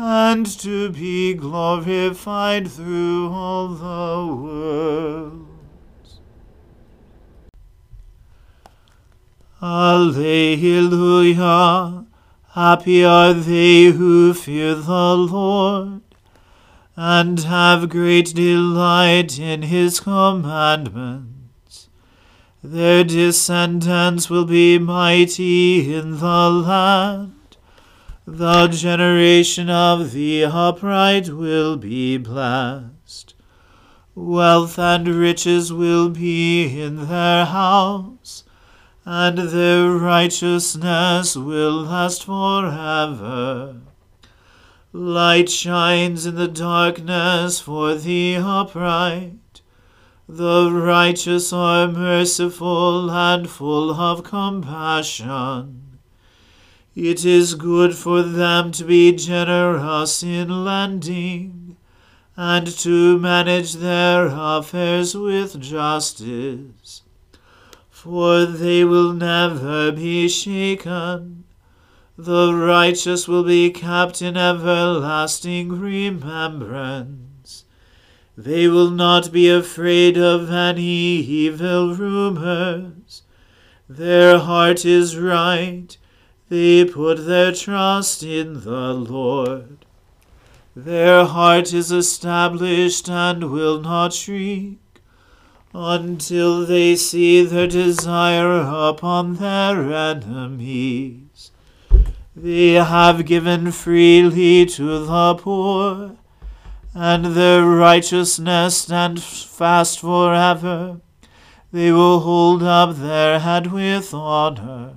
and to be glorified through all the world. Alleluia! Happy are they who fear the Lord, and have great delight in his commandments. Their descendants will be mighty in the land. The generation of the upright will be blessed. Wealth and riches will be in their house, and their righteousness will last forever. Light shines in the darkness for the upright the righteous are merciful and full of compassion. It is good for them to be generous in lending, and to manage their affairs with justice, for they will never be shaken. The righteous will be kept in everlasting remembrance. They will not be afraid of any evil rumors. Their heart is right. They put their trust in the Lord. Their heart is established and will not shriek. until they see their desire upon their enemies. They have given freely to the poor, and their righteousness stand fast forever. They will hold up their head with honor.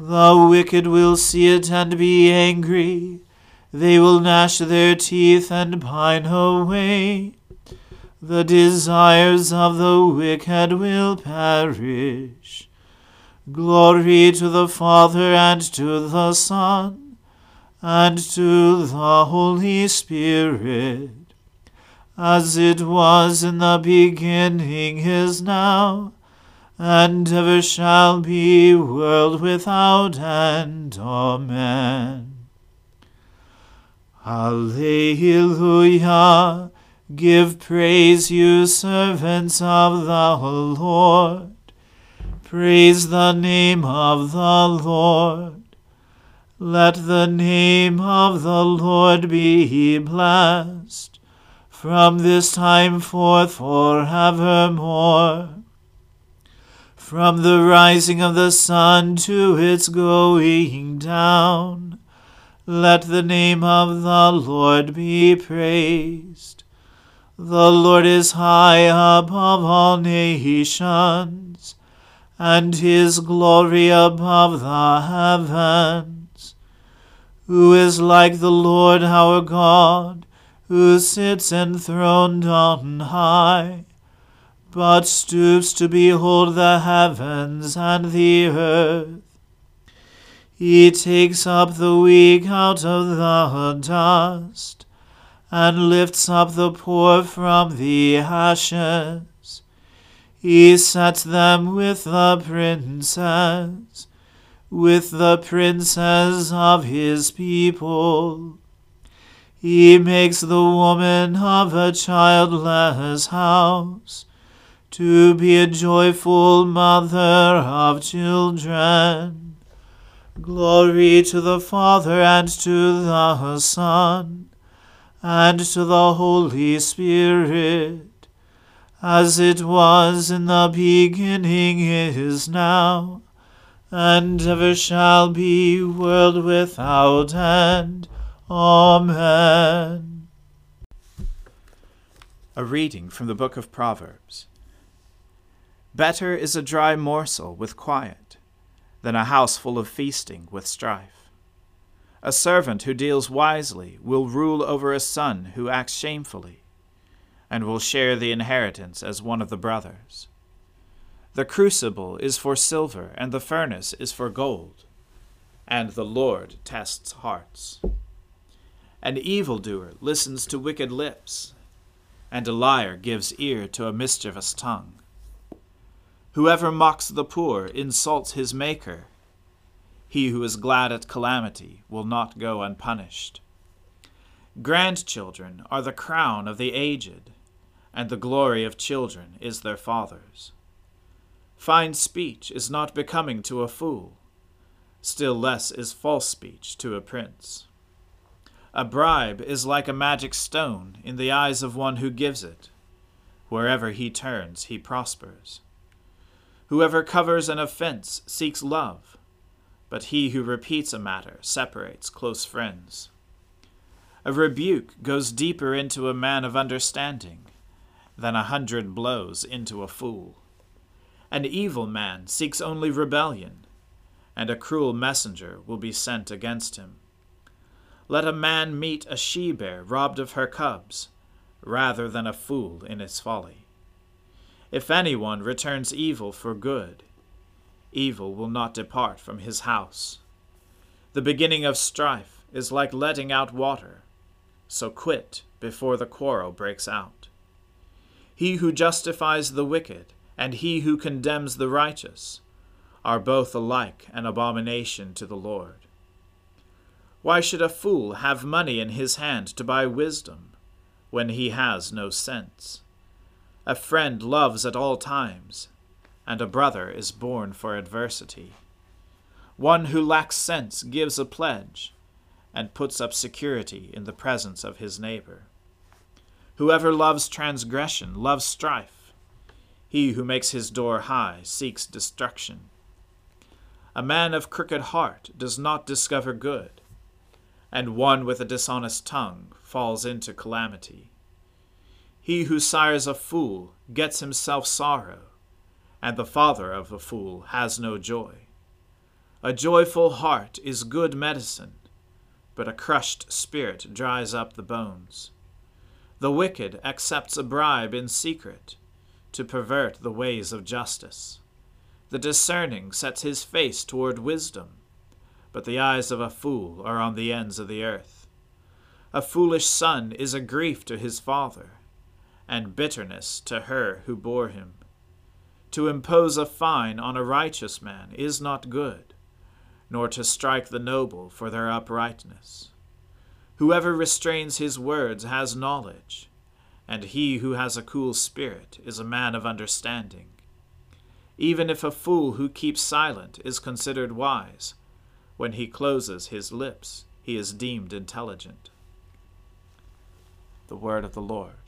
The wicked will see it and be angry. They will gnash their teeth and pine away. The desires of the wicked will perish. Glory to the Father and to the Son and to the Holy Spirit, as it was in the beginning is now, and ever shall be, world without end. Amen. Alleluia. Give praise, you servants of the Lord. Praise the name of the Lord. Let the name of the Lord be blessed from this time forth forevermore. From the rising of the sun to its going down, let the name of the Lord be praised. The Lord is high above all nations, and his glory above the heavens. Who is like the Lord our God, who sits enthroned on high, but stoops to behold the heavens and the earth? He takes up the weak out of the dust and lifts up the poor from the ashes. He sets them with the princes, with the princes of his people. He makes the woman of a childless house to be a joyful mother of children. Glory to the Father and to the Son and to the Holy Spirit, as it was in the beginning, is now, and ever shall be, world without end. Amen. A reading from the book of Proverbs. Better is a dry morsel with quiet than a house full of feasting with strife. A servant who deals wisely will rule over a son who acts shamefully, and will share the inheritance as one of the brothers. The crucible is for silver, and the furnace is for gold, and the Lord tests hearts. An evildoer listens to wicked lips, and a liar gives ear to a mischievous tongue. Whoever mocks the poor insults his Maker he who is glad at calamity will not go unpunished. Grandchildren are the crown of the aged, and the glory of children is their fathers. Fine speech is not becoming to a fool, still less is false speech to a prince. A bribe is like a magic stone in the eyes of one who gives it. Wherever he turns, he prospers. Whoever covers an offense seeks love but he who repeats a matter separates close friends. A rebuke goes deeper into a man of understanding than a hundred blows into a fool. An evil man seeks only rebellion, and a cruel messenger will be sent against him. Let a man meet a she bear robbed of her cubs, rather than a fool in its folly. If anyone returns evil for good, evil will not depart from his house. The beginning of strife is like letting out water, so quit before the quarrel breaks out. He who justifies the wicked and he who condemns the righteous are both alike an abomination to the Lord. Why should a fool have money in his hand to buy wisdom when he has no sense? A friend loves at all times and a brother is born for adversity. One who lacks sense gives a pledge, and puts up security in the presence of his neighbor. Whoever loves transgression loves strife, He who makes his door high seeks destruction. A man of crooked heart does not discover good, and one with a dishonest tongue falls into calamity. He who sires a fool gets himself sorrow, and the father of a fool has no joy. A joyful heart is good medicine, but a crushed spirit dries up the bones. The wicked accepts a bribe in secret to pervert the ways of justice. The discerning sets his face toward wisdom, but the eyes of a fool are on the ends of the earth. A foolish son is a grief to his father, and bitterness to her who bore him. To impose a fine on a righteous man is not good, nor to strike the noble for their uprightness. Whoever restrains his words has knowledge, and he who has a cool spirit is a man of understanding. Even if a fool who keeps silent is considered wise, when he closes his lips, he is deemed intelligent. The word of the Lord.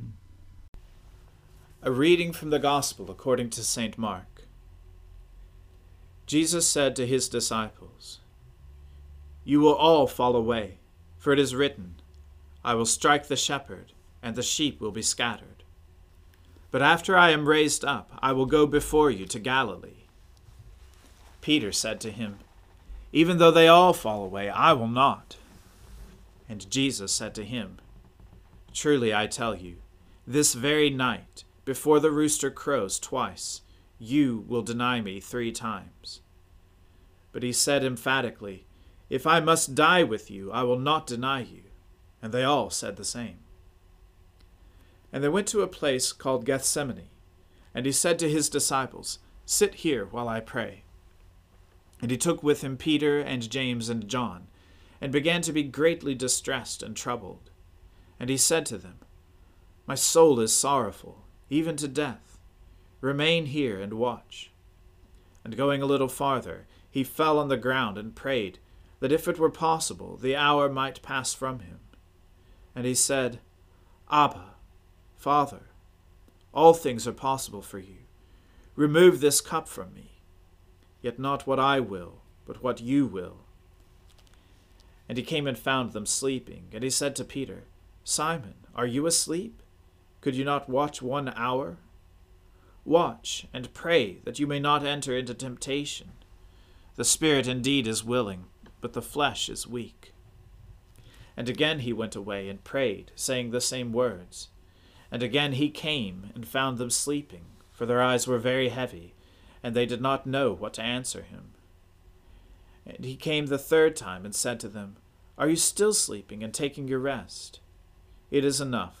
A reading from the Gospel according to St. Mark. Jesus said to his disciples, you will all fall away, for it is written, I will strike the shepherd, and the sheep will be scattered. But after I am raised up, I will go before you to Galilee. Peter said to him, Even though they all fall away, I will not. And Jesus said to him, Truly I tell you, this very night, before the rooster crows twice, you will deny me three times. But he said emphatically, if I must die with you, I will not deny you. And they all said the same. And they went to a place called Gethsemane, and he said to his disciples, Sit here while I pray. And he took with him Peter and James and John, and began to be greatly distressed and troubled. And he said to them, My soul is sorrowful, even to death. Remain here and watch. And going a little farther, he fell on the ground and prayed that if it were possible, the hour might pass from him. And he said, Abba, Father, all things are possible for you. Remove this cup from me. Yet not what I will, but what you will. And he came and found them sleeping. And he said to Peter, Simon, are you asleep? Could you not watch one hour? Watch and pray that you may not enter into temptation. The spirit indeed is willing, but the flesh is weak. And again he went away and prayed, saying the same words. And again he came and found them sleeping, for their eyes were very heavy, and they did not know what to answer him. And he came the third time and said to them, Are you still sleeping and taking your rest? It is enough.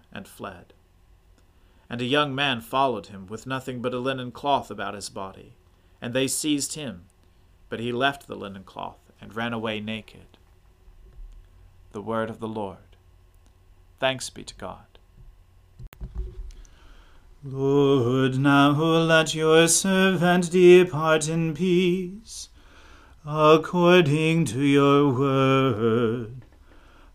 and fled. And a young man followed him with nothing but a linen cloth about his body. And they seized him, but he left the linen cloth and ran away naked. The word of the Lord. Thanks be to God. Lord, now let your servant depart in peace, according to your word.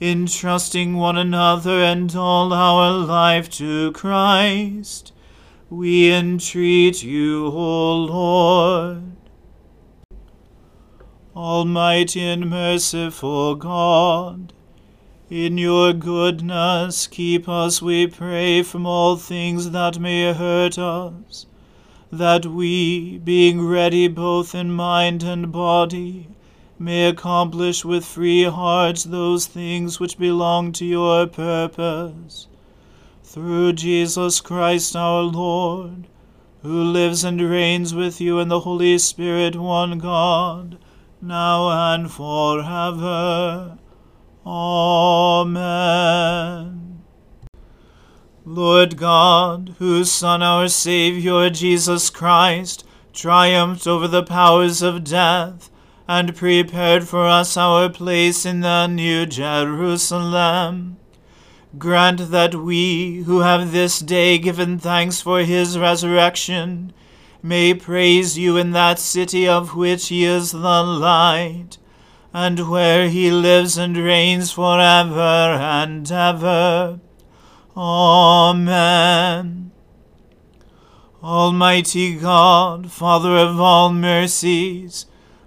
entrusting one another and all our life to Christ. We entreat you, O Lord. Almighty and merciful God, in your goodness, keep us, we pray, from all things that may hurt us, that we, being ready both in mind and body, may accomplish with free hearts those things which belong to your purpose. through Jesus Christ our Lord, who lives and reigns with you in the Holy Spirit, one God, now and forever. Amen. Lord God, whose Son, our Saviour, Jesus Christ, triumphed over the powers of death, and prepared for us our place in the New Jerusalem, Grant that we, who have this day given thanks for his resurrection, may praise you in that city of which he is the light, and where he lives and reigns for ever and ever. Amen. Almighty God, Father of all mercies,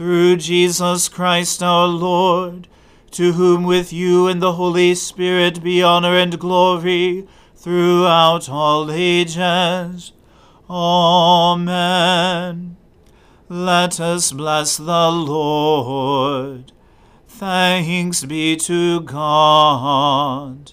Through Jesus Christ our Lord, to whom with you and the Holy Spirit be honor and glory throughout all ages. Amen. Let us bless the Lord. Thanks be to God.